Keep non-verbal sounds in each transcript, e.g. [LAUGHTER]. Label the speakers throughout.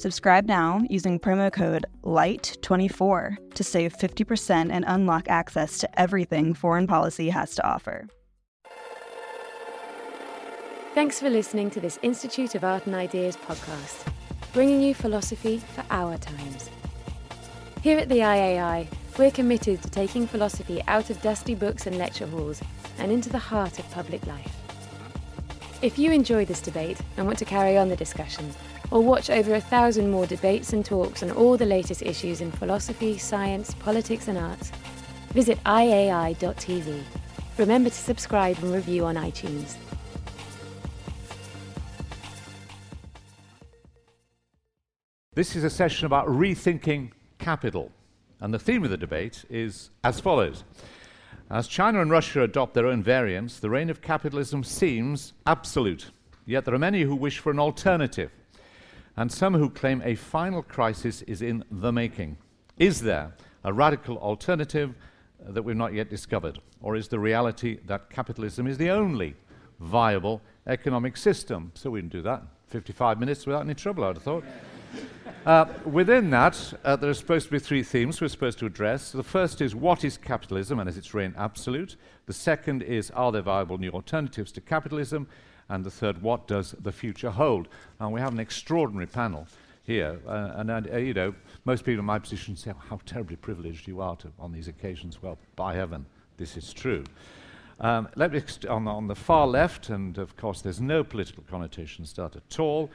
Speaker 1: Subscribe now using promo code LIGHT24 to save 50% and unlock access to everything foreign policy has to offer.
Speaker 2: Thanks for listening to this Institute of Art and Ideas podcast, bringing you philosophy for our times. Here at the IAI, we're committed to taking philosophy out of dusty books and lecture halls and into the heart of public life. If you enjoy this debate and want to carry on the discussion, or watch over a thousand more debates and talks on all the latest issues in philosophy, science, politics, and arts, visit iai.tv. Remember to subscribe and review on iTunes.
Speaker 3: This is a session about rethinking capital, and the theme of the debate is as follows. As China and Russia adopt their own variants, the reign of capitalism seems absolute. Yet there are many who wish for an alternative, and some who claim a final crisis is in the making. Is there a radical alternative that we've not yet discovered? Or is the reality that capitalism is the only viable economic system? So we can do that 55 minutes without any trouble, I'd have thought. [LAUGHS] Uh, within that, uh, there are supposed to be three themes we're supposed to address. The first is what is capitalism and is its reign absolute? The second is are there viable new alternatives to capitalism? And the third, what does the future hold? And we have an extraordinary panel here. Uh, and, uh, you know, most people in my position say, oh, how terribly privileged you are to, on these occasions. Well, by heaven, this is true. Um, let me on, on the far left, and of course there's no political connotation start at all,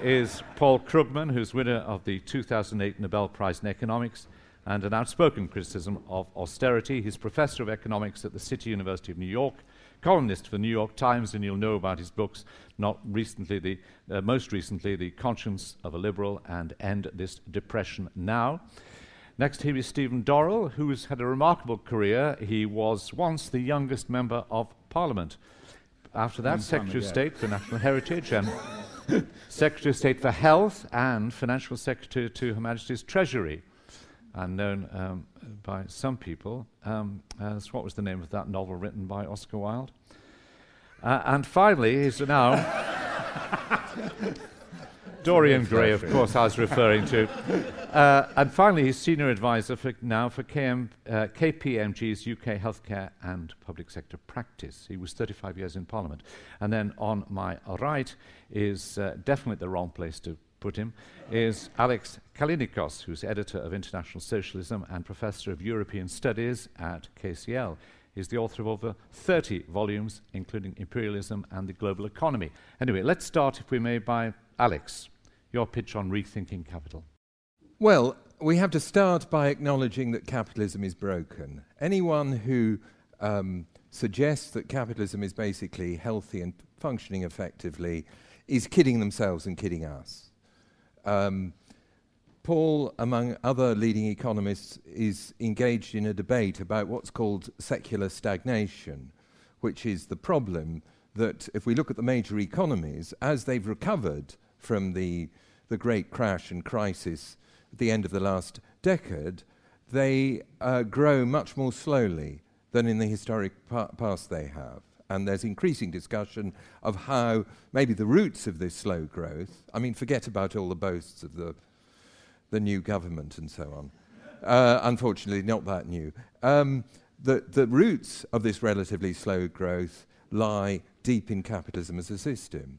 Speaker 3: is Paul Krugman, who's winner of the 2008 Nobel Prize in Economics and an outspoken criticism of austerity. He's professor of economics at the City University of New York, columnist for the New York Times, and you'll know about his books, not recently, the, uh, most recently, The Conscience of a Liberal and End This Depression Now. Next here is Stephen Dorrell, who's had a remarkable career. He was once the youngest member of Parliament. After that, Secretary of State for National Heritage and [LAUGHS] Secretary of State for Health and Financial Secretary to Her Majesty's Treasury, and known um, by some people um, as what was the name of that novel written by Oscar Wilde? Uh, and finally, he's now [LAUGHS] Dorian Gray, of course, I was referring to. Uh, and finally, he's senior advisor for now for KM, uh, KPMG's UK healthcare and public sector practice. He was 35 years in Parliament. And then on my right is uh, definitely the wrong place to put him, is Alex Callinicos, who's editor of International Socialism and professor of European Studies at KCL. He's the author of over 30 volumes, including Imperialism and the Global Economy. Anyway, let's start, if we may, by Alex, your pitch on rethinking capital.
Speaker 4: Well, we have to start by acknowledging that capitalism is broken. Anyone who um, suggests that capitalism is basically healthy and functioning effectively is kidding themselves and kidding us. Um, Paul, among other leading economists, is engaged in a debate about what's called secular stagnation, which is the problem that if we look at the major economies, as they've recovered from the, the great crash and crisis at the end of the last decade, they uh, grow much more slowly than in the historic pa- past they have. And there's increasing discussion of how maybe the roots of this slow growth, I mean, forget about all the boasts of the, the new government and so on. Uh, unfortunately, not that new. Um, the, the roots of this relatively slow growth lie deep in capitalism as a system.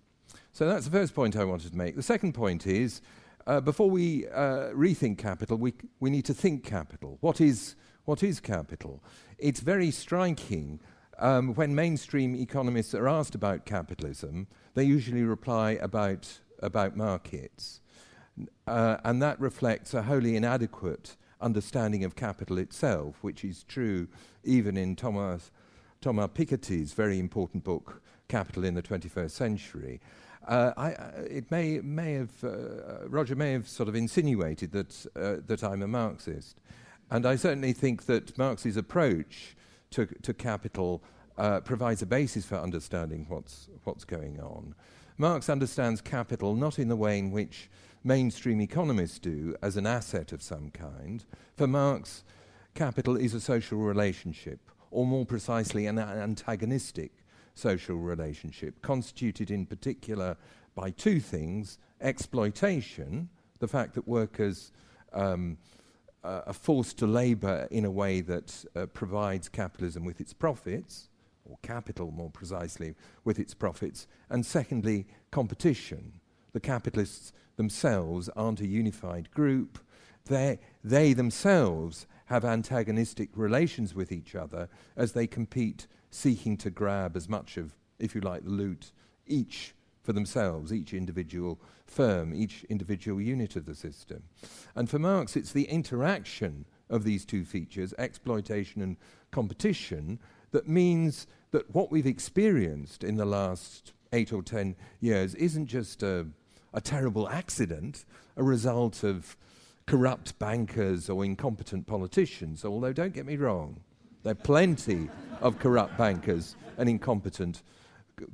Speaker 4: So that's the first point I wanted to make. The second point is uh, before we uh, rethink capital, we, we need to think capital. What is, what is capital? It's very striking. Um, when mainstream economists are asked about capitalism, they usually reply about, about markets. Uh, and that reflects a wholly inadequate understanding of capital itself, which is true even in Thomas, Thomas Piketty's very important book, Capital in the 21st Century. Uh, I, uh, it may, may have, uh, Roger may have sort of insinuated that, uh, that I'm a Marxist. And I certainly think that Marx's approach to, to capital uh, provides a basis for understanding what's, what's going on. Marx understands capital not in the way in which mainstream economists do, as an asset of some kind. For Marx, capital is a social relationship, or more precisely, an antagonistic social relationship, constituted in particular by two things exploitation, the fact that workers um, uh, are forced to labour in a way that uh, provides capitalism with its profits, or capital more precisely, with its profits, and secondly, competition. The capitalists themselves aren't a unified group. They, they themselves have antagonistic relations with each other as they compete, seeking to grab as much of, if you like, the loot, each for themselves, each individual firm, each individual unit of the system. And for Marx, it's the interaction of these two features, exploitation and competition, that means that what we've experienced in the last eight or ten years isn't just a, a terrible accident, a result of corrupt bankers or incompetent politicians, although don't get me wrong, there are plenty of corrupt bankers and incompetent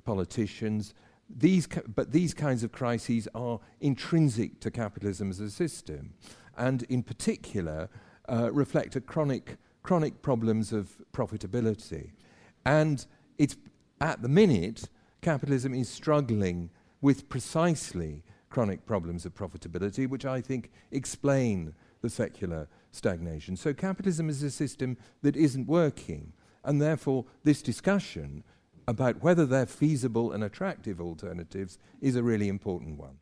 Speaker 4: politicians. These but these kinds of crises are intrinsic to capitalism as a system, and in particular uh, reflect a chronic, chronic problems of profitability. And it's at the minute, capitalism is struggling with precisely chronic problems of profitability, which I think explain the secular stagnation. So capitalism is a system that isn't working, and therefore this discussion about whether they're feasible and attractive alternatives is a really important one.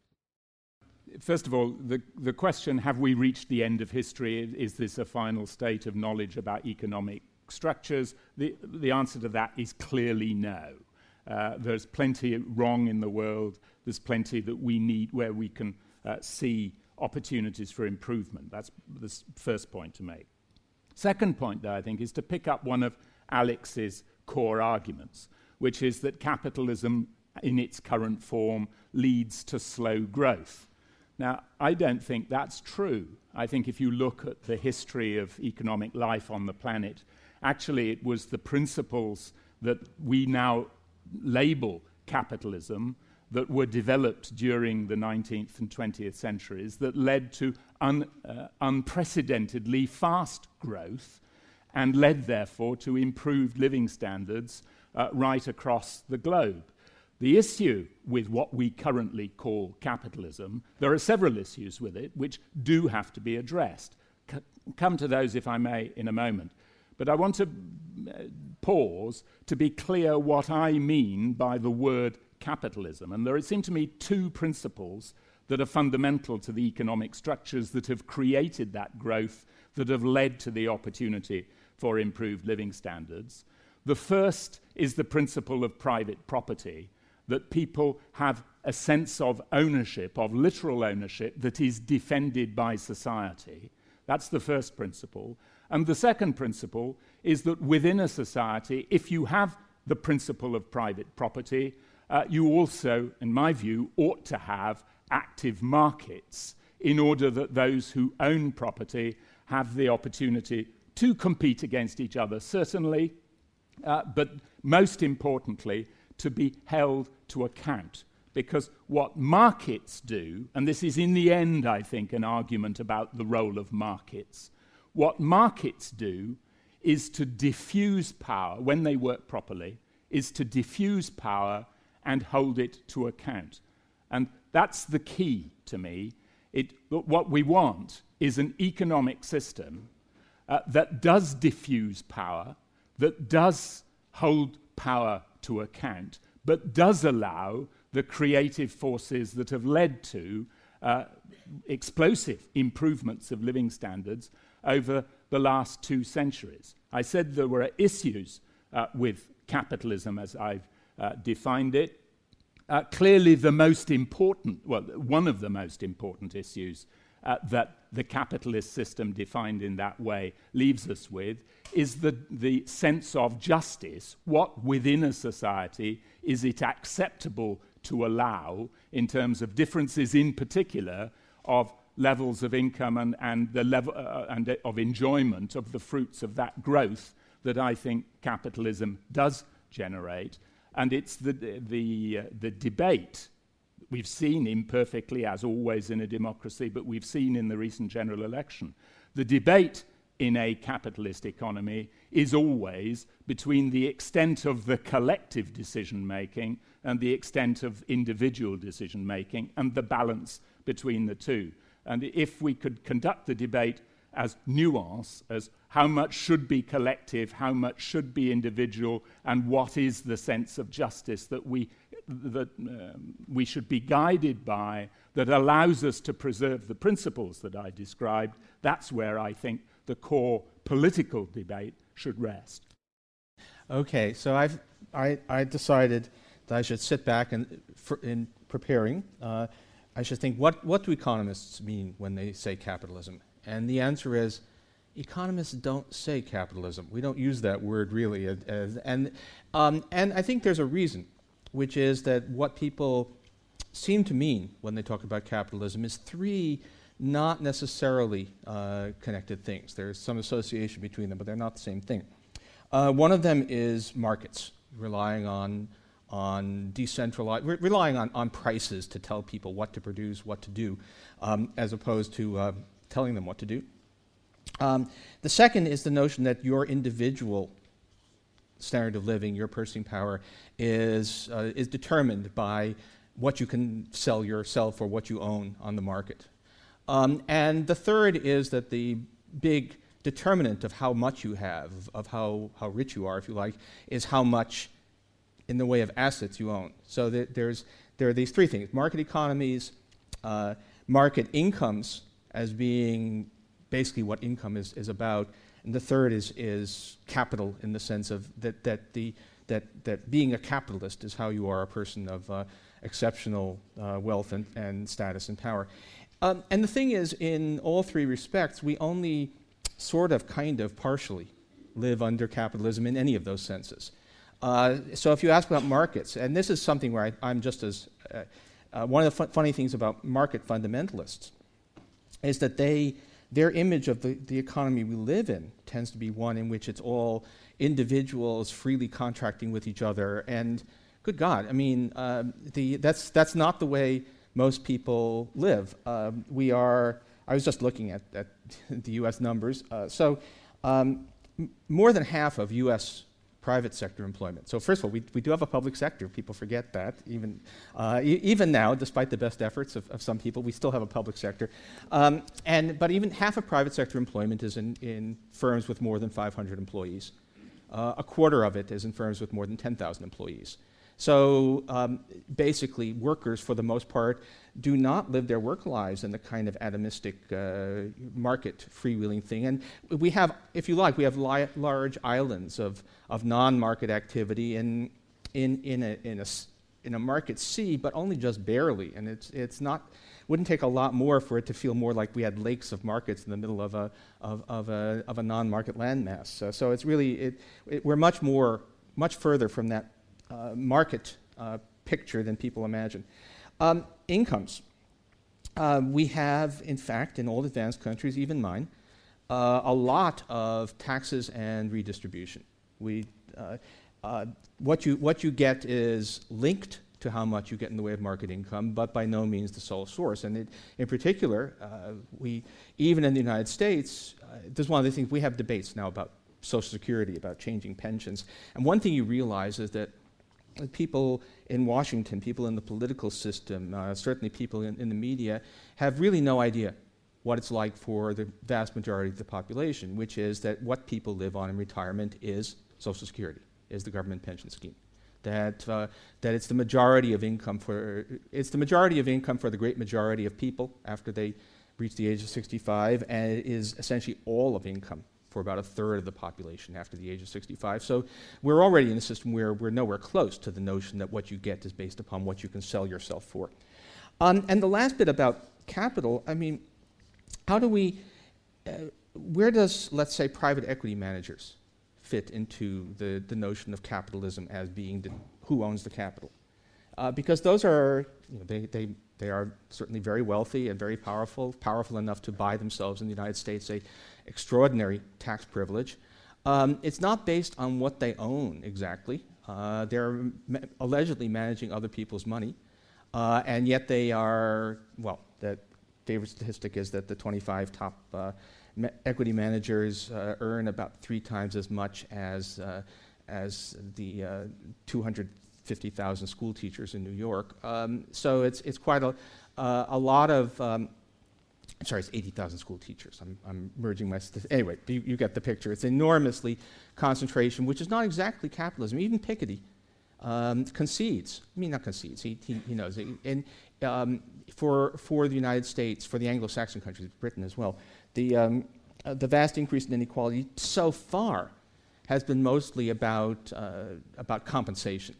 Speaker 5: First of all, the, the question have we reached the end of history? Is this a final state of knowledge about economic structures? The, the answer to that is clearly no. Uh, there's plenty wrong in the world. There's plenty that we need where we can uh, see opportunities for improvement. That's the first point to make. Second point, though, I think, is to pick up one of Alex's core arguments, which is that capitalism in its current form leads to slow growth. Now, I don't think that's true. I think if you look at the history of economic life on the planet, Actually, it was the principles that we now label capitalism that were developed during the 19th and 20th centuries that led to un, uh, unprecedentedly fast growth and led, therefore, to improved living standards uh, right across the globe. The issue with what we currently call capitalism, there are several issues with it which do have to be addressed. C- come to those, if I may, in a moment. But I want to uh, pause to be clear what I mean by the word capitalism. And there seem to me two principles that are fundamental to the economic structures that have created that growth, that have led to the opportunity for improved living standards. The first is the principle of private property, that people have a sense of ownership, of literal ownership, that is defended by society. That's the first principle. And the second principle is that within a society, if you have the principle of private property, uh, you also, in my view, ought to have active markets in order that those who own property have the opportunity to compete against each other, certainly, uh, but most importantly, to be held to account. Because what markets do, and this is in the end, I think, an argument about the role of markets, what markets do is to diffuse power, when they work properly, is to diffuse power and hold it to account. And that's the key to me. It, what we want is an economic system uh, that does diffuse power, that does hold power to account, but does allow the creative forces that have led to uh, explosive improvements of living standards over the last two centuries. I said there were issues uh, with capitalism as I've uh, defined it. Uh, clearly, the most important, well, one of the most important issues uh, that the capitalist system defined in that way leaves us with is the, the sense of justice. What within a society is it acceptable to allow in terms of differences, in particular, of levels of income and, and the level uh, uh and of enjoyment of the fruits of that growth that I think capitalism does generate. And it's the, the, uh, the debate we've seen imperfectly, as always in a democracy, but we've seen in the recent general election. The debate in a capitalist economy is always between the extent of the collective decision making and the extent of individual decision making and the balance between the two. And if we could conduct the debate as nuance, as how much should be collective, how much should be individual, and what is the sense of justice that we, that, um, we should be guided by that allows us to preserve the principles that I described, that's where I think the core political debate should rest.
Speaker 6: Okay, so I've, I, I decided that I should sit back and, for, in preparing. Uh, I should think, what, what do economists mean when they say capitalism? And the answer is, economists don't say capitalism. We don't use that word really. And, um, and I think there's a reason, which is that what people seem to mean when they talk about capitalism is three not necessarily uh, connected things. There's some association between them, but they're not the same thing. Uh, one of them is markets, relying on on decentralized, re- relying on, on prices to tell people what to produce, what to do, um, as opposed to uh, telling them what to do. Um, the second is the notion that your individual standard of living, your purchasing power, is, uh, is determined by what you can sell yourself or what you own on the market. Um, and the third is that the big determinant of how much you have, of how, how rich you are, if you like, is how much in the way of assets you own. So there's, there are these three things market economies, uh, market incomes as being basically what income is, is about, and the third is, is capital in the sense of that, that, the, that, that being a capitalist is how you are a person of uh, exceptional uh, wealth and, and status and power. Um, and the thing is, in all three respects, we only sort of, kind of, partially live under capitalism in any of those senses. Uh, so if you ask about markets, and this is something where I, am just as uh, uh, one of the fu- funny things about market fundamentalists is that they their image of the, the economy we live in tends to be one in which it's all individuals freely contracting with each other. And good god i mean uh, the, that's, that's not the way most people live. Um, we are i was just looking at, at [LAUGHS] the us numbers. Uh, so um, m- more than half of us private sector employment. So first of all, we, we do have a public sector. People forget that. Even, uh, e- even now, despite the best efforts of, of, some people, we still have a public sector. Um, and, but even half of private sector employment is in, in firms with more than 500 employees. Uh, a quarter of it is in firms with more than 10,000 employees. So um, basically, workers, for the most part, do not live their work lives in the kind of atomistic uh, market freewheeling thing. And we have, if you like, we have li- large islands of, of non market activity in, in, in, a, in, a, in a market sea, but only just barely. And it's, it's not, wouldn't take a lot more for it to feel more like we had lakes of markets in the middle of a, of, of a, of a non market landmass. Uh, so it's really, it, it, we're much more, much further from that market uh, picture than people imagine. Um, incomes. Uh, we have, in fact, in all advanced countries, even mine, uh, a lot of taxes and redistribution. We, uh, uh, what, you, what you get is linked to how much you get in the way of market income, but by no means the sole source. And it, in particular, we, even in the United States, this is one of the things we have debates now about Social Security, about changing pensions. And one thing you realize is that people in Washington, people in the political system, uh, certainly people in, in, the media, have really no idea what it's like for the vast majority of the population, which is that what people live on in retirement is Social Security, is the government pension scheme. That, uh, that it's the majority of income for it's the majority of income for the great majority of people after they reach the age of 65, and it is essentially all of income for about a third of the population after the age of 65. So we're already in a system where we're nowhere close to the notion that what you get is based upon what you can sell yourself for. Um, and the last bit about capital, I mean, how do we, uh, where does, let's say, private equity managers fit into the, the notion of capitalism as being the, who owns the capital? Uh, because those are, you know, they, they, they are certainly very wealthy and very powerful, powerful enough to buy themselves in the United States a extraordinary tax privilege. Um, it's not based on what they own exactly. Uh, they're ma- allegedly managing other people's money, uh, and yet they are, well, the favorite statistic is that the 25 top uh, ma- equity managers uh, earn about three times as much as, uh, as the uh, 250,000 school teachers in New York. Um, so it's, it's quite a, a lot of um, I'm sorry, it's 80,000 school teachers. I'm, I'm merging my, anyway, you, you, get the picture. It's enormously concentration, which is not exactly capitalism. Even Piketty um, concedes, I mean, not concedes, he, he, he knows. And um, for, for the United States, for the Anglo-Saxon countries, Britain as well, the, um, uh, the vast increase in inequality so far has been mostly about, uh, about compensation.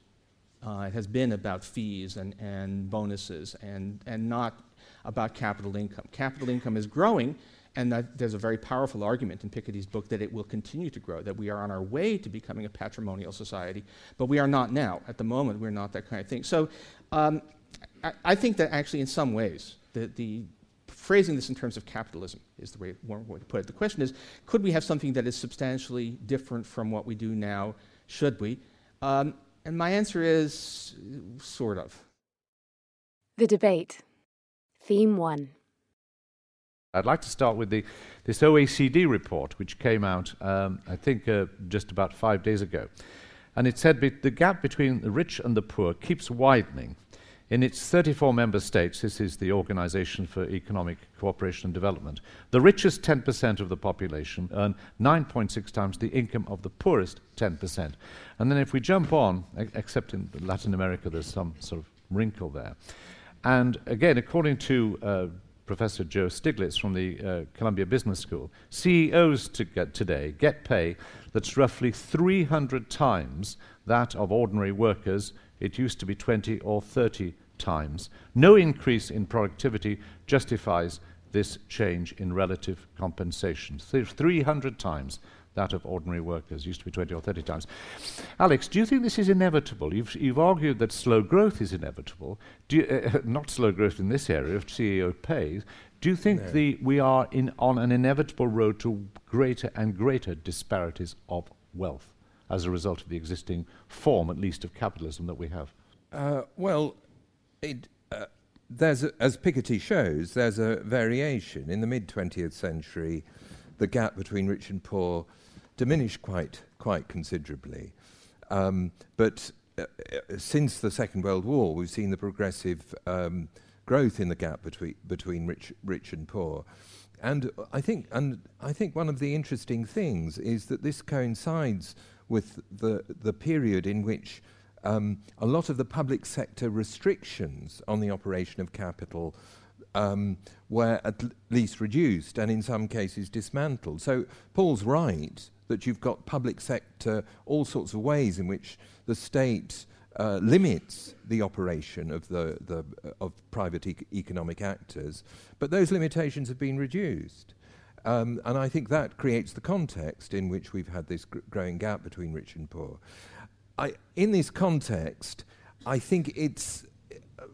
Speaker 6: Uh, it has been about fees and, and bonuses and, and not about capital income. Capital income is growing, and there's a very powerful argument in Piketty's book that it will continue to grow, that we are on our way to becoming a patrimonial society, but we are not now. At the moment, we're not that kind of thing. So um, I, I, think that actually, in some ways, the, the, phrasing this in terms of capitalism is the way, one way to put it. The question is could we have something that is substantially different from what we do now? Should we? Um, and my answer is sort of.
Speaker 2: The debate. Theme 1.
Speaker 3: I'd like to start with the, this OECD report, which came out, um, I think, uh, just about five days ago. And it said the gap between the rich and the poor keeps widening. In its 34 member states, this is the Organization for Economic Cooperation and Development, the richest 10% of the population earn 9.6 times the income of the poorest 10%. And then if we jump on, except in Latin America, there's some sort of wrinkle there. And again, according to uh, Professor Joe Stiglitz from the uh, Columbia Business School, CEOs to get today get pay that's roughly 300 times that of ordinary workers. It used to be 20 or 30 times. No increase in productivity justifies this change in relative compensation. 300 times that of ordinary workers. Used to be 20 or 30 times. Alex, do you think this is inevitable? You've, you've argued that slow growth is inevitable. You, uh, [LAUGHS] not slow growth in this area of CEO pays. Do you think no. the, we are in, on an inevitable road to greater and greater disparities of wealth as a result of the existing form, at least, of capitalism that we have?
Speaker 4: Uh, well, it, uh, there's a, as Piketty shows, there's a variation. In the mid 20th century, the gap between rich and poor diminished quite, quite considerably. Um, but uh, uh, since the Second World War, we've seen the progressive um, growth in the gap between, between rich, rich and poor. And I think, and I think one of the interesting things is that this coincides with the, the period in which um, a lot of the public sector restrictions on the operation of capital um, were at l- least reduced and in some cases dismantled. So Paul's right that you've got public sector, all sorts of ways in which the state uh, limits the operation of the, the uh, of private e- economic actors, but those limitations have been reduced. Um, and I think that creates the context in which we've had this gr- growing gap between rich and poor. I, in this context, I think it's, uh,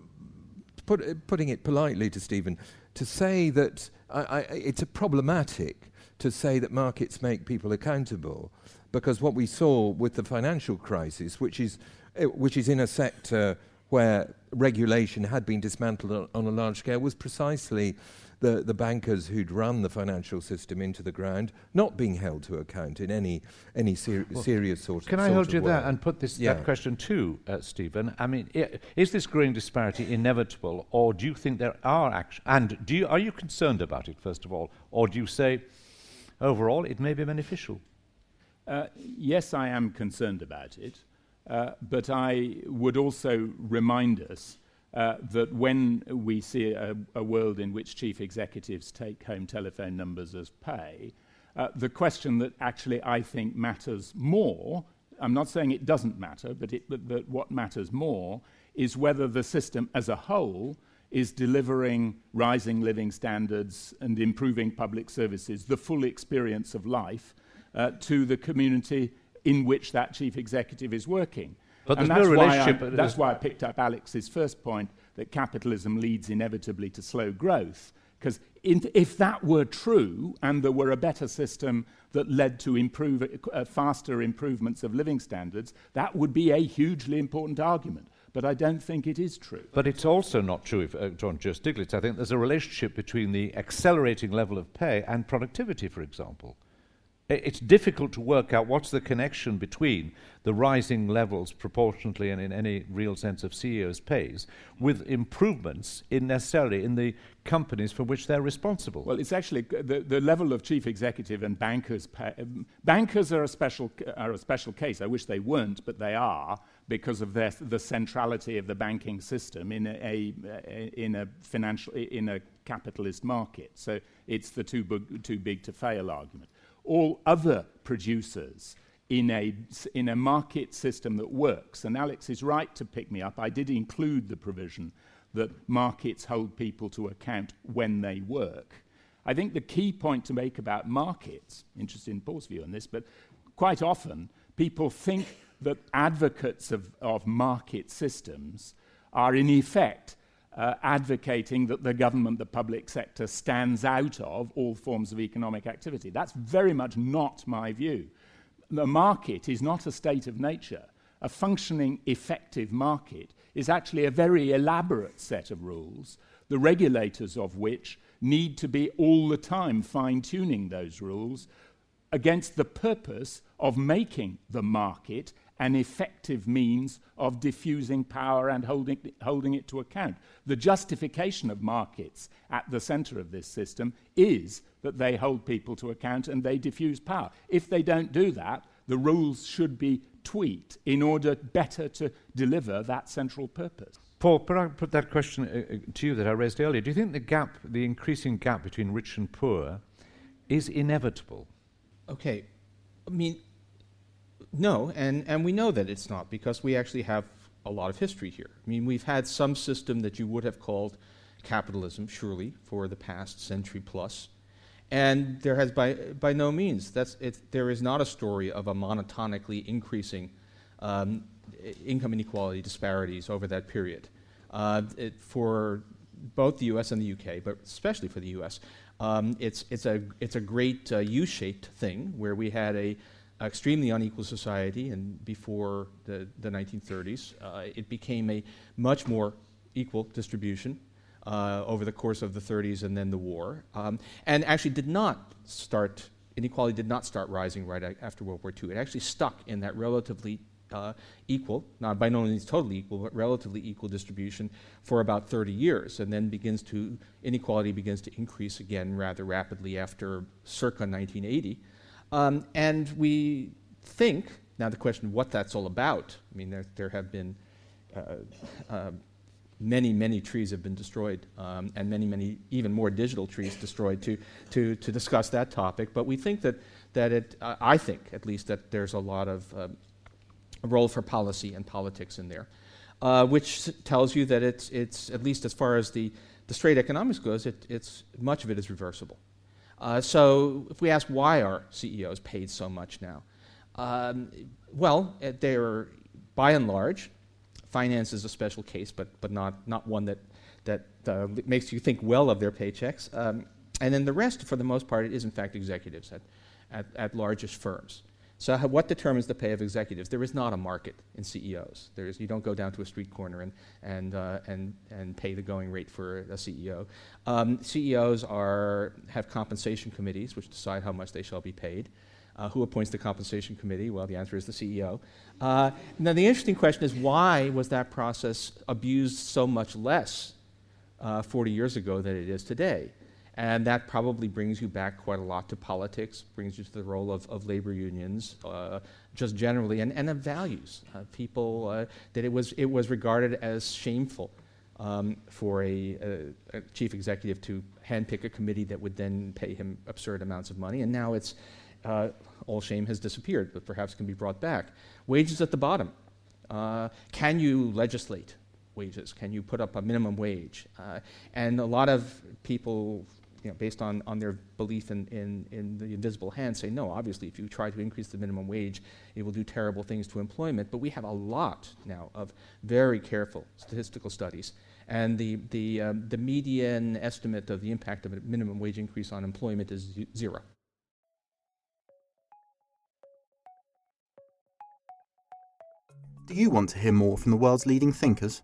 Speaker 4: put, putting it politely to Stephen, to say that I, I, it's a problematic to say that markets make people accountable, because what we saw with the financial crisis, which is, uh, which is in a sector where regulation had been dismantled on, a large scale, was precisely the, the bankers who'd run the financial system into the ground not being held to account in any, any ser- well, serious sort
Speaker 3: can
Speaker 4: of
Speaker 3: Can I hold you there and put this, yeah. that question too, uh, Stephen? I mean, I- is this growing disparity inevitable, or do you think there are actions? And do you, are you concerned about it, first of all, or do you say, overall, it may be beneficial.
Speaker 5: Uh, yes, I am concerned about it, uh, but I would also remind us uh, that when we see a, a, world in which chief executives take home telephone numbers as pay, Uh, the question that actually I think matters more, I'm not saying it doesn't matter, but, it, but, but what matters more is whether the system as a whole is delivering rising living standards and improving public services, the full experience of life, uh, to the community in which that chief executive is working.
Speaker 3: But
Speaker 5: and
Speaker 3: there's
Speaker 5: that's
Speaker 3: no
Speaker 5: why I- that's why I picked up Alex's first point that capitalism leads inevitably to slow growth. Because if that were true and there were a better system that led to improve, uh, faster improvements of living standards, that would be a hugely important argument. But I don't think it is true.
Speaker 3: But it's also not true, if, uh, John Stiglitz. I think there's a relationship between the accelerating level of pay and productivity, for example. It's difficult to work out what's the connection between the rising levels proportionately and in any real sense of CEOs' pays with improvements in necessarily in the companies for which they're responsible.
Speaker 5: Well, it's actually the, the level of chief executive and bankers. Pa- um, bankers are a special c- are a special case. I wish they weren't, but they are because of their, the centrality of the banking system in a, a, in a financial in a capitalist market. So it's the too big, too big to fail argument. All other producers in a, in a market system that works, and Alex is right to pick me up, I did include the provision that markets hold people to account when they work. I think the key point to make about markets, interested in Paul's view on this, but quite often people think that advocates of, of market systems are in effect uh, advocating that the government, the public sector, stands out of all forms of economic activity. That's very much not my view. The market is not a state of nature. A functioning, effective market is actually a very elaborate set of rules, the regulators of which need to be all the time fine tuning those rules against the purpose of making the market an effective means of diffusing power and holding, holding it to account. The justification of markets at the center of this system is that they hold people to account and they diffuse power. If they don't do that, the rules should be tweaked in order better to deliver that central purpose.
Speaker 3: Paul, put, I put that question uh, uh, to you that I raised earlier. Do you think the gap, the increasing gap between rich and poor, is inevitable?
Speaker 6: Okay. I mean, no, and, and we know that it's not because we actually have a lot of history here. I mean, we've had some system that you would have called capitalism, surely, for the past century plus. And there has by, by no means, that's, it, there is not a story of a monotonically increasing um, income inequality disparities over that period. Uh, it, for both the US and the UK, but especially for the US, um, it's, it's, a, it's a great uh, U shaped thing where we had a extremely unequal society, and before the, the 1930s, uh, it became a much more equal distribution uh, over the course of the 30s and then the war, um, and actually did not start, inequality did not start rising right a- after World War II. It actually stuck in that relatively uh, equal, not by no means totally equal, but relatively equal distribution for about 30 years, and then begins to, inequality begins to increase again rather rapidly after circa 1980. Um, and we think, now the question of what that's all about, I mean, there, there have been uh, uh, many, many trees have been destroyed, um, and many, many, even more digital trees destroyed to, to, to discuss that topic. But we think that, that it, uh, I think at least, that there's a lot of um, role for policy and politics in there, uh, which tells you that it's, it's, at least as far as the, the straight economics goes, it, it's, much of it is reversible. Uh, so if we ask why are CEOs paid so much now, um, well, uh, they're by and large, finance is a special case, but, but not, not one that, that uh, makes you think well of their paychecks. Um, and then the rest, for the most part, is in fact executives at, at, at largest firms. So, what determines the pay of executives? There is not a market in CEOs. You don't go down to a street corner and, and, uh, and, and pay the going rate for a CEO. Um, CEOs are, have compensation committees which decide how much they shall be paid. Uh, who appoints the compensation committee? Well, the answer is the CEO. Uh, now, the interesting question is why was that process abused so much less uh, 40 years ago than it is today? And that probably brings you back quite a lot to politics, brings you to the role of, of labor unions, uh, just generally, and, and of values. Uh, people, uh, that it was, it was regarded as shameful um, for a, a, a, chief executive to handpick a committee that would then pay him absurd amounts of money. And now it's uh, all shame has disappeared, but perhaps can be brought back. Wages at the bottom. Uh, can you legislate wages? Can you put up a minimum wage? Uh, and a lot of people you know, based on, on their belief in, in, in the invisible hand, say, no, obviously, if you try to increase the minimum wage, it will do terrible things to employment. But we have a lot now of very careful statistical studies. And the, the, um, the median estimate of the impact of a minimum wage increase on employment is zero.
Speaker 7: Do you want to hear more from the world's leading thinkers?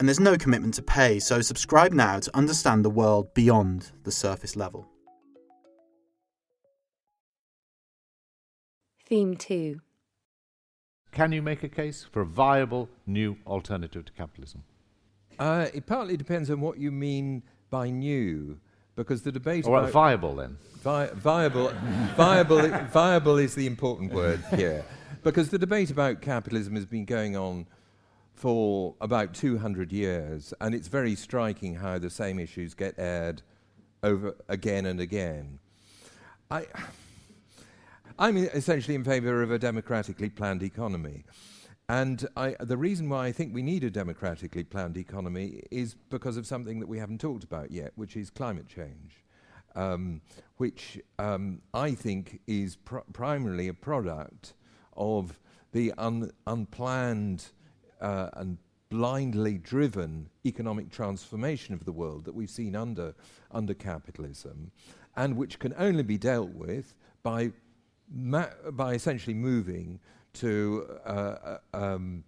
Speaker 7: and there's no commitment to pay, so subscribe now to understand the world beyond the surface level.
Speaker 2: Theme 2
Speaker 3: Can you make a case for a viable new alternative to capitalism?
Speaker 4: Uh, it partly depends on what you mean by new, because the debate
Speaker 3: or
Speaker 4: about
Speaker 3: viable then.
Speaker 4: Vi- viable, viable, viable is the important word here, because the debate about capitalism has been going on for about 200 years, and it's very striking how the same issues get aired over again and again. I, I'm essentially in favour of a democratically planned economy. And I, the reason why I think we need a democratically planned economy is because of something that we haven't talked about yet, which is climate change, um, which um, I think is pr- primarily a product of the un- unplanned uh, and blindly driven economic transformation of the world that we've seen under, under capitalism, and which can only be dealt with by, by essentially moving to uh, uh, um,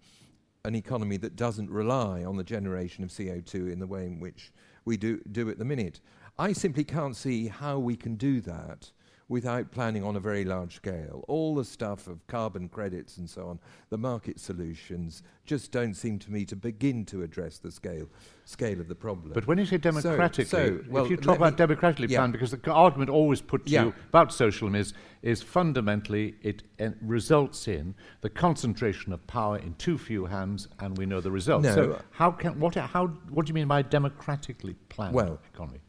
Speaker 4: an economy that doesn't rely on the generation of CO2 in the way in which we do, do at the minute. I simply can't see how we can do that without planning on a very large scale. All the stuff of carbon credits and so on, the market solutions, just don't seem to me to begin to address the scale scale of the problem.
Speaker 3: But when you say democratically,
Speaker 4: so, so, well,
Speaker 3: if you talk about democratically
Speaker 4: yeah.
Speaker 3: planned, because the argument always put to
Speaker 4: yeah.
Speaker 3: you about socialism is, is fundamentally it uh, results in the concentration of power in too few hands, and we know the results.
Speaker 4: No.
Speaker 3: So how can what how what do you mean by democratically planned
Speaker 4: well,
Speaker 3: economy?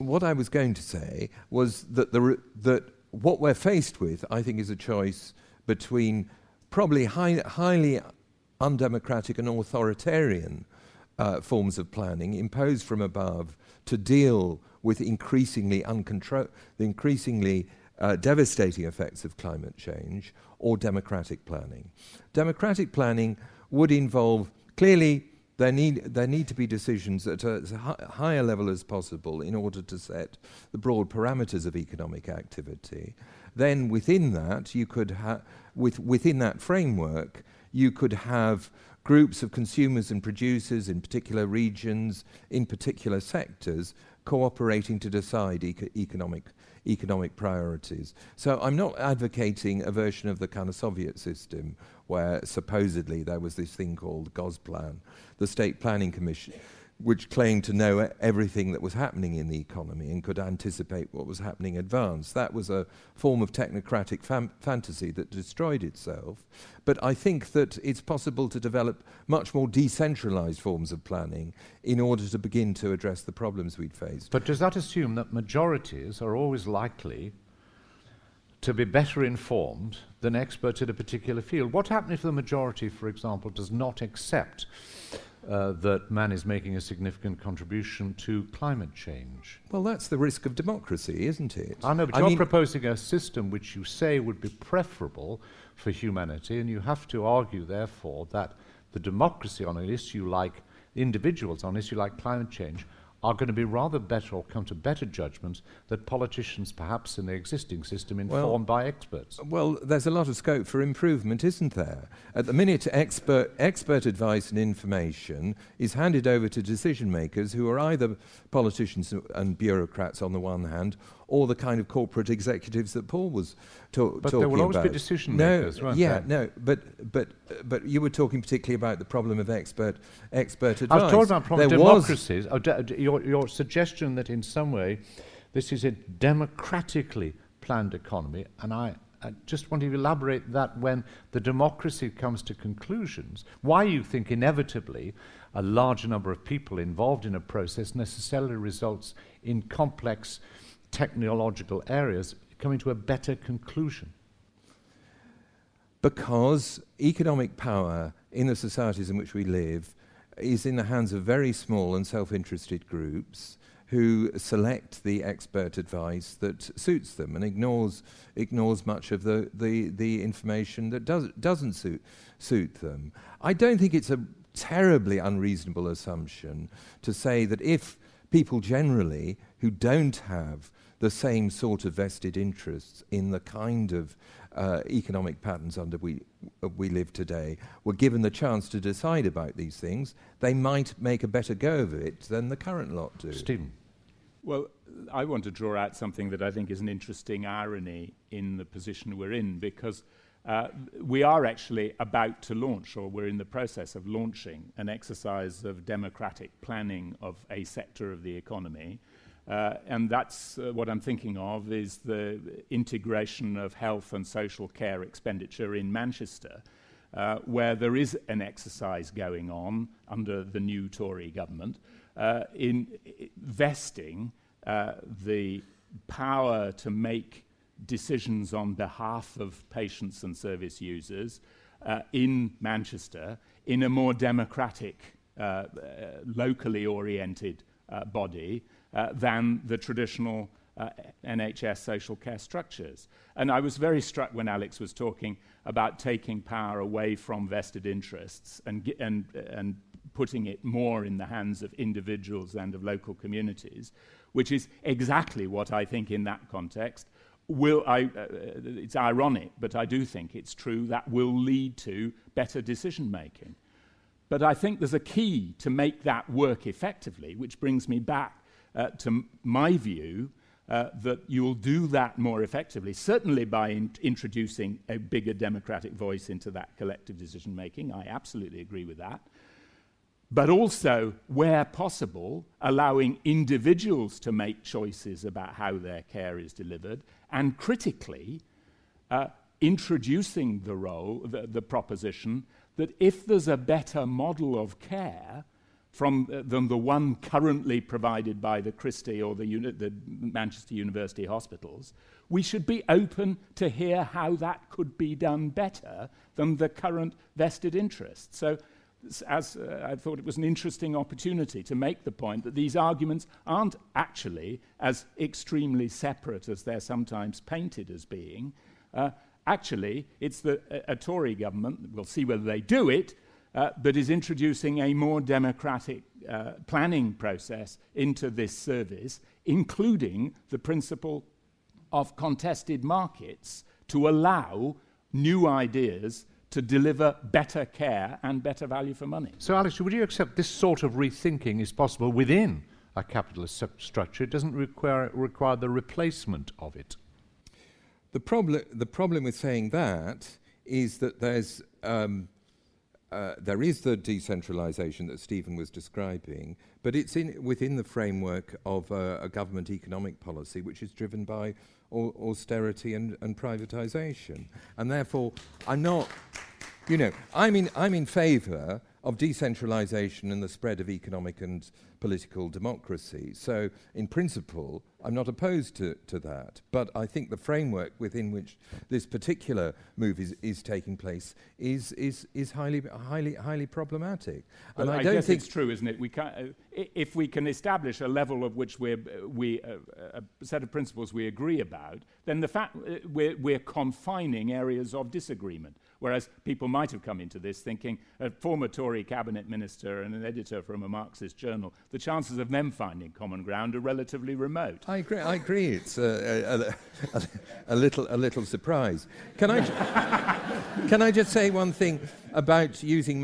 Speaker 4: What I was going to say was that, the that what we're faced with, I think, is a choice between probably high, highly undemocratic and authoritarian uh, forms of planning imposed from above to deal with increasingly the increasingly uh, devastating effects of climate change, or democratic planning. Democratic planning would involve clearly there need, there need to be decisions at a, as hi- higher level as possible in order to set the broad parameters of economic activity. Then within that, you could ha- with, within that framework, you could have groups of consumers and producers in particular regions, in particular sectors, cooperating to decide eco- economic economic priorities. So I'm not advocating a version of the kind of Soviet system where supposedly there was this thing called Gosplan, the State Planning Commission, which claimed to know everything that was happening in the economy and could anticipate what was happening in advance. That was a form of technocratic fam- fantasy that destroyed itself. But I think that it's possible to develop much more decentralized forms of planning in order to begin to address the problems we'd faced.
Speaker 3: But does that assume that majorities are always likely to be better informed than experts in a particular field? What happens if the majority, for example, does not accept uh, that man is making a significant contribution to climate change?
Speaker 4: Well, that's the risk of democracy, isn't it?
Speaker 3: I know, but
Speaker 4: I
Speaker 3: you're
Speaker 4: mean-
Speaker 3: proposing a system which you say would be preferable for humanity, and you have to argue, therefore, that the democracy on an issue like individuals on an issue like climate change are going to be rather better or come to better judgments than politicians, perhaps in the existing system, informed well, by experts.
Speaker 4: Well, there's a lot of scope for improvement, isn't there? At the minute, expert, expert advice and information is handed over to decision makers who are either politicians and bureaucrats on the one hand or the kind of corporate executives that Paul was ta-
Speaker 3: but
Speaker 4: talking about.
Speaker 3: But there will always
Speaker 4: about.
Speaker 3: be decision makers,
Speaker 4: no, yeah, no, but but but you were talking particularly about the problem of expert expert advice.
Speaker 3: I was talking about problem democracies. Oh, de- your, your suggestion that in some way this is a democratically planned economy, and I, I just want to elaborate that when the democracy comes to conclusions, why you think inevitably a large number of people involved in a process necessarily results in complex technological areas coming to a better conclusion?
Speaker 4: Because economic power in the societies in which we live is in the hands of very small and self interested groups who select the expert advice that suits them and ignores, ignores much of the, the, the information that does, doesn't suit, suit them. I don't think it's a terribly unreasonable assumption to say that if people generally who don't have the same sort of vested interests in the kind of uh, economic patterns under we, uh, we live today were given the chance to decide about these things, they might make a better go of it than the current lot do.
Speaker 3: Stephen.
Speaker 5: Well, I want to draw out something that I think is an interesting irony in the position we're in because uh, we are actually about to launch, or we're in the process of launching, an exercise of democratic planning of a sector of the economy uh, and that's uh, what I'm thinking of is the integration of health and social care expenditure in Manchester, uh, where there is an exercise going on under the new Tory government uh, in vesting uh, the power to make decisions on behalf of patients and service users uh, in Manchester in a more democratic, locally oriented body than the traditional uh, NHS social care structures. And I was very struck when Alex was talking about taking power away from vested interests and, and, and putting it more in the hands of individuals and of local communities, which is exactly what I think in that context will I, uh, it's ironic, but I do think it's true that will lead to better decision making. But I think there's a key to make that work effectively, which brings me back uh, to my view, uh, that you'll do that more effectively, certainly by in introducing a bigger democratic voice into that collective decision making. I absolutely agree with that. But also, where possible, allowing individuals to make choices about how their care is delivered, and critically, uh, introducing the role, the, the proposition that if there's a better model of care, from uh, than the one currently provided by the Christie or the, uni- the Manchester University hospitals, we should be open to hear how that could be done better than the current vested interest. So, as uh, I thought it was an interesting opportunity to make the point that these arguments aren't actually as extremely separate as they're sometimes painted as being. Uh, actually, it's the, a, a Tory government, we'll see whether they do it, uh, but is introducing a more democratic uh, planning process into this service, including the principle of contested markets to allow new ideas to deliver better care and better value for money.
Speaker 3: So, Alex, would you accept this sort of rethinking is possible within a capitalist structure? It doesn't require, require the replacement of it.
Speaker 4: The, proble- the problem with saying that is that there's um, uh, there is the decentralization that Stephen was describing, but it's in, within the framework of uh, a government economic policy which is driven by au- austerity and, and privatization. And therefore, I'm not, you know, I'm in, I'm in favor of decentralization and the spread of economic and political democracy. So, in principle, I'm not opposed to, to that, but I think the framework within which this particular move is, is taking place is, is, is highly, highly, highly problematic.
Speaker 5: But and I, I don't guess think it's true, isn't it? We can, uh, if we can establish a level of which we're, uh, we, uh, a set of principles we agree about, then the fact uh, we're, we're confining areas of disagreement. Whereas people might have come into this thinking a former Tory cabinet minister and an editor from a Marxist journal, the chances of them finding common ground are relatively remote.
Speaker 4: I agree. I agree. It's uh, a, a, a, a little, a little surprise. Can I, [LAUGHS] can I just say one thing about using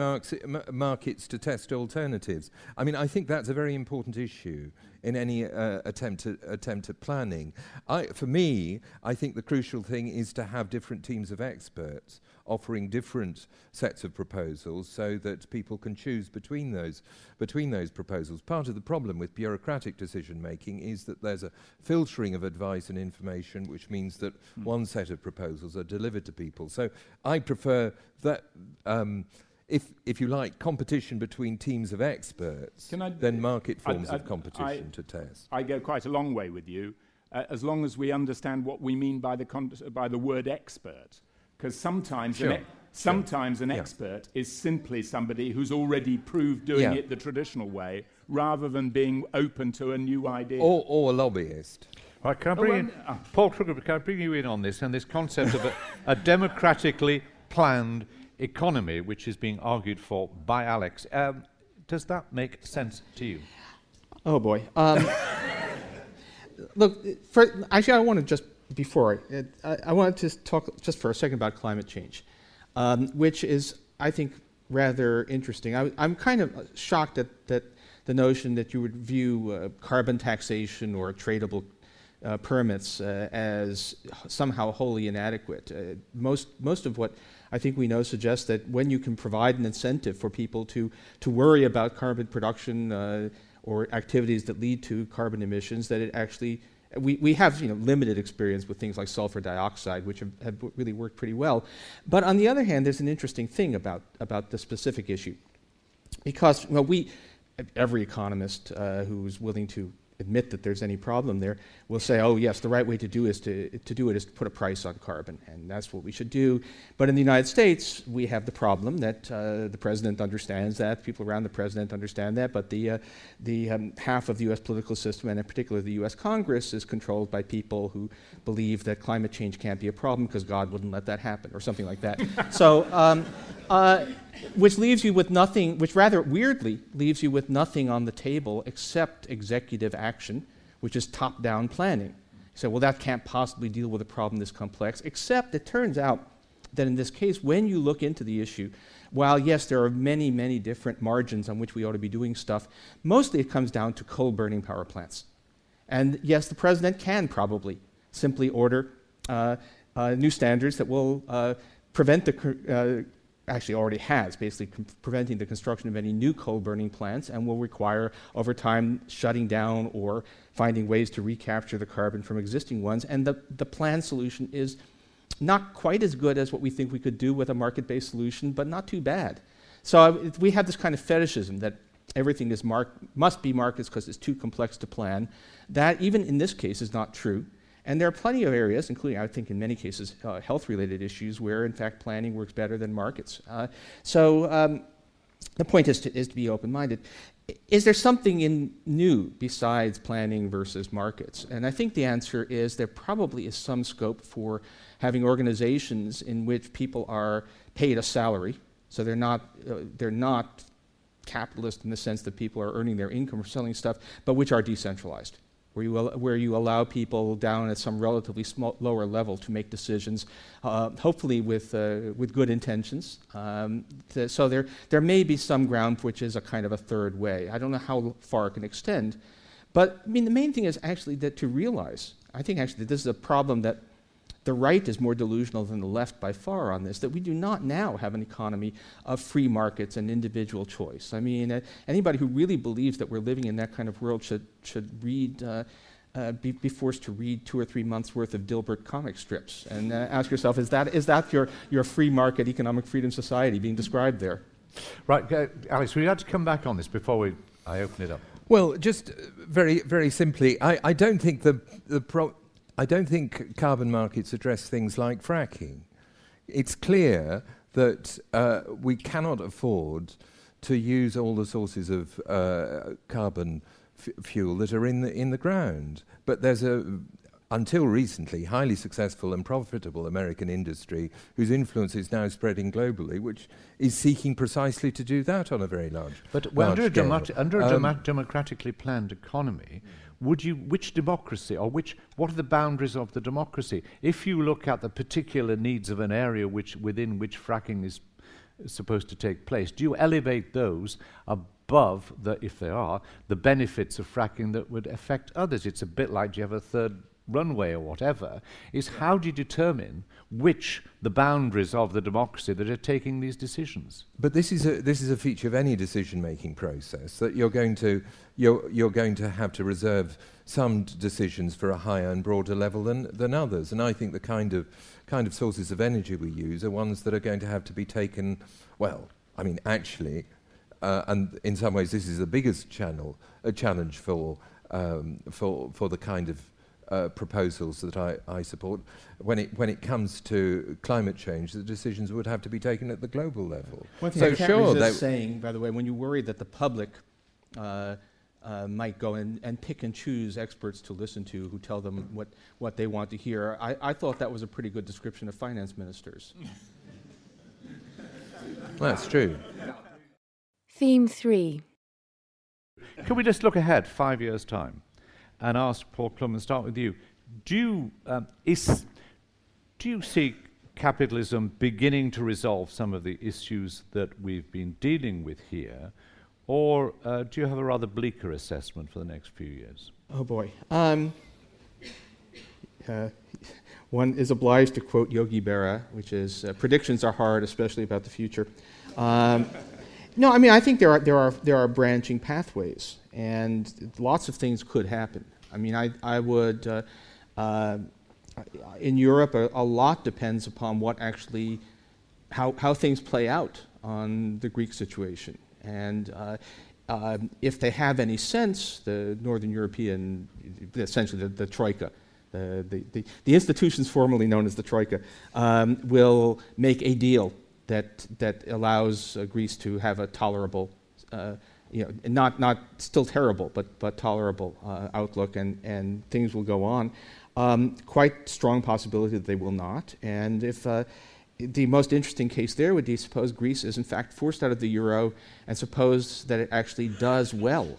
Speaker 4: markets to test alternatives? I mean, I think that's a very important issue in any uh, attempt, at, attempt at planning. I, for me, I think the crucial thing is to have different teams of experts offering different sets of proposals so that people can choose between those, between those proposals. Part of the problem with bureaucratic decision making is that there's a filtering of advice and information, which means that mm. one set of proposals are delivered to people. So I prefer that. Um, if, if you like, competition between teams of experts, then market forms I, I, of competition I, to test.
Speaker 5: I go quite a long way with you, uh, as long as we understand what we mean by the, by the word expert. Because sometimes, sure. an, sometimes sure. an yeah. expert is simply somebody who's already proved doing yeah. it the traditional way rather than being open to a new idea.
Speaker 4: Or, or a lobbyist.
Speaker 3: Right, can I bring oh, in, uh, Paul Krugman, can I bring you in on this and this concept of a, a, democratically planned economy, which is being argued for by Alex? Um, does that make sense to you?
Speaker 6: Oh boy. Um, look, for, actually, I want to just before, I, I wanted to talk just for a second about climate change, um, which is, I think, rather interesting. I, am kind of shocked at that the notion that you would view uh, carbon taxation or tradable uh, permits uh, as somehow wholly inadequate. Uh, most, most of what I think we know suggests that when you can provide an incentive for people to, to worry about carbon production uh, or activities that lead to carbon emissions, that it actually we, we have you know, limited experience with things like sulfur dioxide, which have, have really worked pretty well. But on the other hand, there's an interesting thing about, about the specific issue. Because well, we, every economist uh, who's willing to admit that there's any problem there will say, oh, yes, the right way to do, is to, to do it is to put a price on carbon, and that's what we should do. But in the United States, we have the problem that uh, the president understands that, people around the president understand that, but the, uh, the um, half of the U.S. political system, and in particular the U.S. Congress, is controlled by people who believe that climate change can't be a problem because God wouldn't let that happen, or something like that. [LAUGHS] so, um, uh, which leaves you with nothing, which rather weirdly leaves you with nothing on the table except executive action, which is top down planning. Say, well, that can't possibly deal with a problem this complex, except it turns out that in this case, when you look into the issue, while yes, there are many, many different margins on which we ought to be doing stuff, mostly it comes down to coal burning power plants. And yes, the president can probably simply order uh, uh, new standards that will uh, prevent the uh, actually already has, basically preventing the construction of any new coal burning plants and will require, over time, shutting down or finding ways to recapture the carbon from existing ones. And the, the planned solution is not quite as good as what we think we could do with a market based solution, but not too bad. So uh, we have this kind of fetishism that everything is mar- must be markets because it's too complex to plan. That, even in this case, is not true. And there are plenty of areas, including, I think, in many cases, uh, health related issues, where in fact planning works better than markets. Uh, so um, the point is to, is to be open minded. Is there something in new besides planning versus markets? And I think the answer is there probably is some scope for having organizations in which people are paid a salary. So they're not, uh, they're not capitalist in the sense that people are earning their income from selling stuff, but which are decentralized where you, where you allow people down at some relatively small, lower level to make decisions, uh, hopefully with, uh, with good intentions. Um, to, so there, there may be some ground which is a kind of a third way. I don't know how far it can extend. But I mean, the main thing is actually that to realize, I think actually this is a problem that the right is more delusional than the left by far on this, that we do not now have an economy of free markets and individual choice. I mean, uh, anybody who really believes that we're living in that kind of world should, should read. Uh, uh, be, be, forced to read two or three months worth of Dilbert comic strips and uh, ask yourself, is that, is that your, your free market economic freedom society being described there?
Speaker 3: Right, uh, Alex, we had to come back on this before we, I open it up.
Speaker 4: Well, just uh, very, very simply, I, I don't think the, the pro- I don't think carbon markets address things like fracking. It's clear that uh, we cannot afford to use all the sources of uh, carbon f- fuel that are in the in the ground. But there's a until recently, highly successful and profitable American industry whose influence is now spreading globally, which is seeking precisely to do that on a very large
Speaker 3: But
Speaker 4: large
Speaker 3: under, a, under a
Speaker 4: Um,
Speaker 3: demo- democratically planned economy, would you, which democracy or which, what are the boundaries of the democracy? If you look at the particular needs of an area which, within which fracking is supposed to take place, do you elevate those above, the, if they are, the benefits of fracking that would affect others? It's a bit like do you have a third runway or whatever, is how do you determine which the boundaries of the democracy that are taking these decisions?
Speaker 4: But this is a this is a feature of any decision-making process that you're going to you're you're going to have to reserve some d- decisions for a higher and broader level than than others. And I think the kind of kind of sources of energy we use are ones that are going to have to be taken. Well, I mean, actually, uh, and in some ways, this is the biggest channel a challenge for um, for for the kind of uh, proposals that I, I support. When it, when it comes to climate change, the decisions would have to be taken at the global level.
Speaker 6: One thing
Speaker 4: so
Speaker 6: I can't
Speaker 4: sure,
Speaker 6: resist
Speaker 4: they-
Speaker 6: saying, by the way, when you worry that the public uh, uh, might go in and pick and choose experts to listen to who tell them what, what they want to hear, I, I thought that was a pretty good description of finance ministers. [LAUGHS]
Speaker 4: that's true.
Speaker 2: Theme 3
Speaker 3: Can we just look ahead five years' time and ask Paul Krugman and start with you? Do you, um, is, do you see capitalism beginning to resolve some of the issues that we've been dealing with here, or uh, do you have a rather bleaker assessment for the next few years?
Speaker 6: Oh boy. Um, uh, one is obliged to quote Yogi Berra, which is uh, predictions are hard, especially about the future. Um, no, I mean I think there are there are there are branching pathways, and lots of things could happen. I mean I I would. Uh, uh, in Europe, a, a lot depends upon what actually, how, how things play out on the Greek situation. And uh, um, if they have any sense, the Northern European, essentially the, the Troika, the, the, the, the institutions formerly known as the Troika, um, will make a deal that, that allows uh, Greece to have a tolerable, uh, you know, not, not still terrible, but, but tolerable uh, outlook, and, and things will go on. Um, quite strong possibility that they will not. And if uh, the most interesting case there would be suppose Greece is in fact forced out of the euro, and suppose that it actually does well.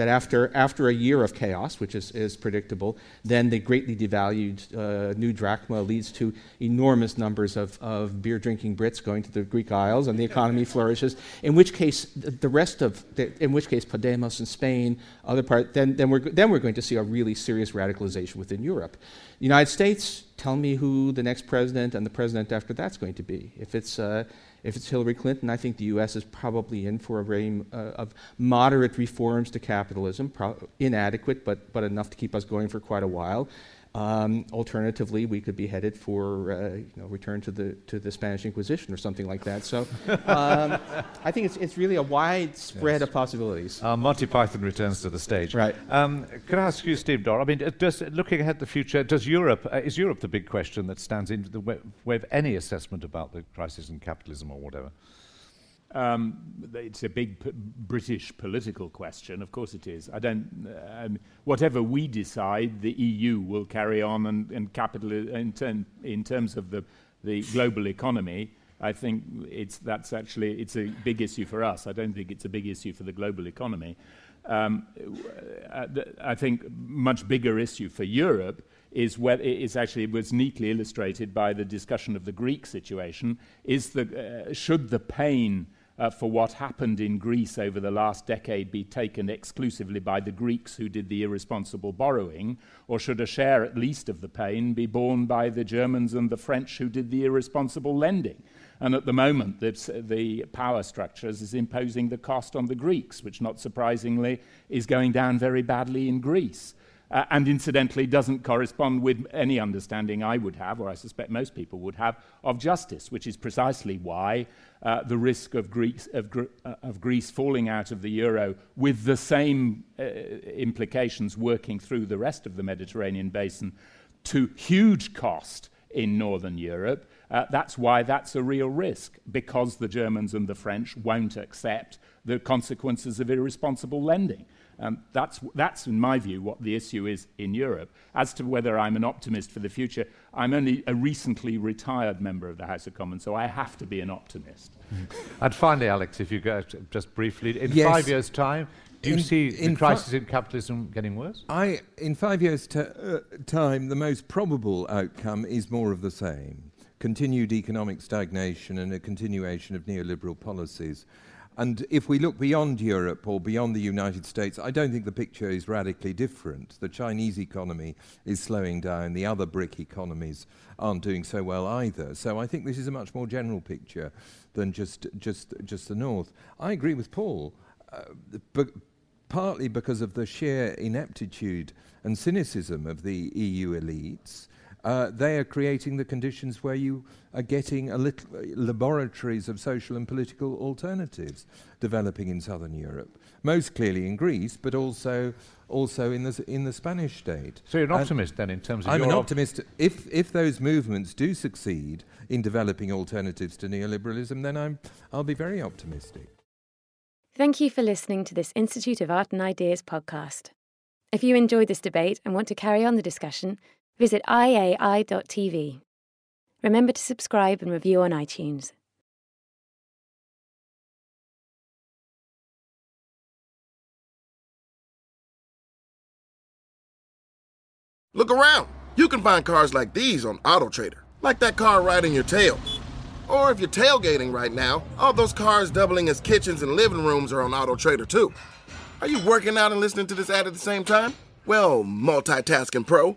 Speaker 6: That after, after a year of chaos, which is, is predictable, then the greatly devalued uh, new drachma leads to enormous numbers of, of beer drinking Brits going to the Greek Isles, and the economy [LAUGHS] flourishes. In which case, the rest of, the, in which case, Podemos in Spain, other part, then, then, we're, then we're going to see a really serious radicalization within Europe. The United States, tell me who the next president and the president after that's going to be. If it's, uh, if it's Hillary Clinton, I think the U.S. is probably in for a reign uh, of moderate reforms to capitalism, pro- inadequate, but, but enough to keep us going for quite a while. Um, alternatively, we could be headed for uh, you know, return to the, to the Spanish Inquisition or something like that. So um, [LAUGHS] I think it's, it's really a wide spread of possibilities.
Speaker 3: Uh, Monty Python returns to the stage.
Speaker 6: Right.
Speaker 3: Um, could I ask you, Steve Dorrell? I mean, does, looking ahead to the future, does Europe uh, is Europe the big question that stands in the way, way of any assessment about the crisis in capitalism or whatever?
Speaker 5: Um, it's a big p- British political question. Of course, it is. I don't. Um, whatever we decide, the EU will carry on, and, and capital in, in terms of the the global economy. I think it's that's actually it's a big issue for us. I don't think it's a big issue for the global economy. Um, uh, I think much bigger issue for Europe is whether is actually was neatly illustrated by the discussion of the Greek situation. Is the uh, should the pain uh, for what happened in Greece over the last decade be taken exclusively by the Greeks who did the irresponsible borrowing, or should a share at least of the pain be borne by the Germans and the French who did the irresponsible lending? And at the moment, the, the power structures is imposing the cost on the Greeks, which, not surprisingly, is going down very badly in Greece. Uh, and incidentally doesn't correspond with any understanding I would have, or I suspect most people would have, of justice, which is precisely why uh, the risk of Greece, of, uh, of Greece, falling out of the euro with the same uh, implications working through the rest of the Mediterranean basin to huge cost in Northern Europe. Uh, that's why that's a real risk, because the Germans and the French won't accept the consequences of irresponsible lending. Um, that's, that's, in my view, what the issue is in Europe. As to whether I'm an optimist for the future, I'm only a recently retired member of the House of Commons, so I have to be an optimist. [LAUGHS]
Speaker 3: and finally, Alex, if you go just briefly, in
Speaker 4: yes.
Speaker 3: five years' time, do you see in the crisis in capitalism getting worse?
Speaker 4: I, in five years' t- uh, time, the most probable outcome is more of the same continued economic stagnation and a continuation of neoliberal policies. And if we look beyond Europe or beyond the United States, I don't think the picture is radically different. The Chinese economy is slowing down, the other BRIC economies aren't doing so well either. So I think this is a much more general picture than just, just, just the North. I agree with Paul, uh, but partly because of the sheer ineptitude and cynicism of the EU elites uh, they are creating the conditions where you are getting a little laboratories of social and political alternatives developing in southern Europe, most clearly in Greece, but also also in the in the Spanish state.
Speaker 3: So you're an optimist then, in terms of
Speaker 4: I'm an optimist. If if those movements do succeed in developing alternatives to neoliberalism, then I'm I'll be very optimistic.
Speaker 2: Thank you for listening to this Institute of Art and Ideas podcast. If you enjoyed this debate and want to carry on the discussion, visit iai.tv. Remember to subscribe and review on iTunes.
Speaker 8: Look around. You can find cars like these on AutoTrader, like that car riding your tail. Or if you're tailgating right now, all those cars doubling as kitchens and living rooms are on AutoTrader too. Are you working out and listening to this ad at the same time? Well, multitasking pro,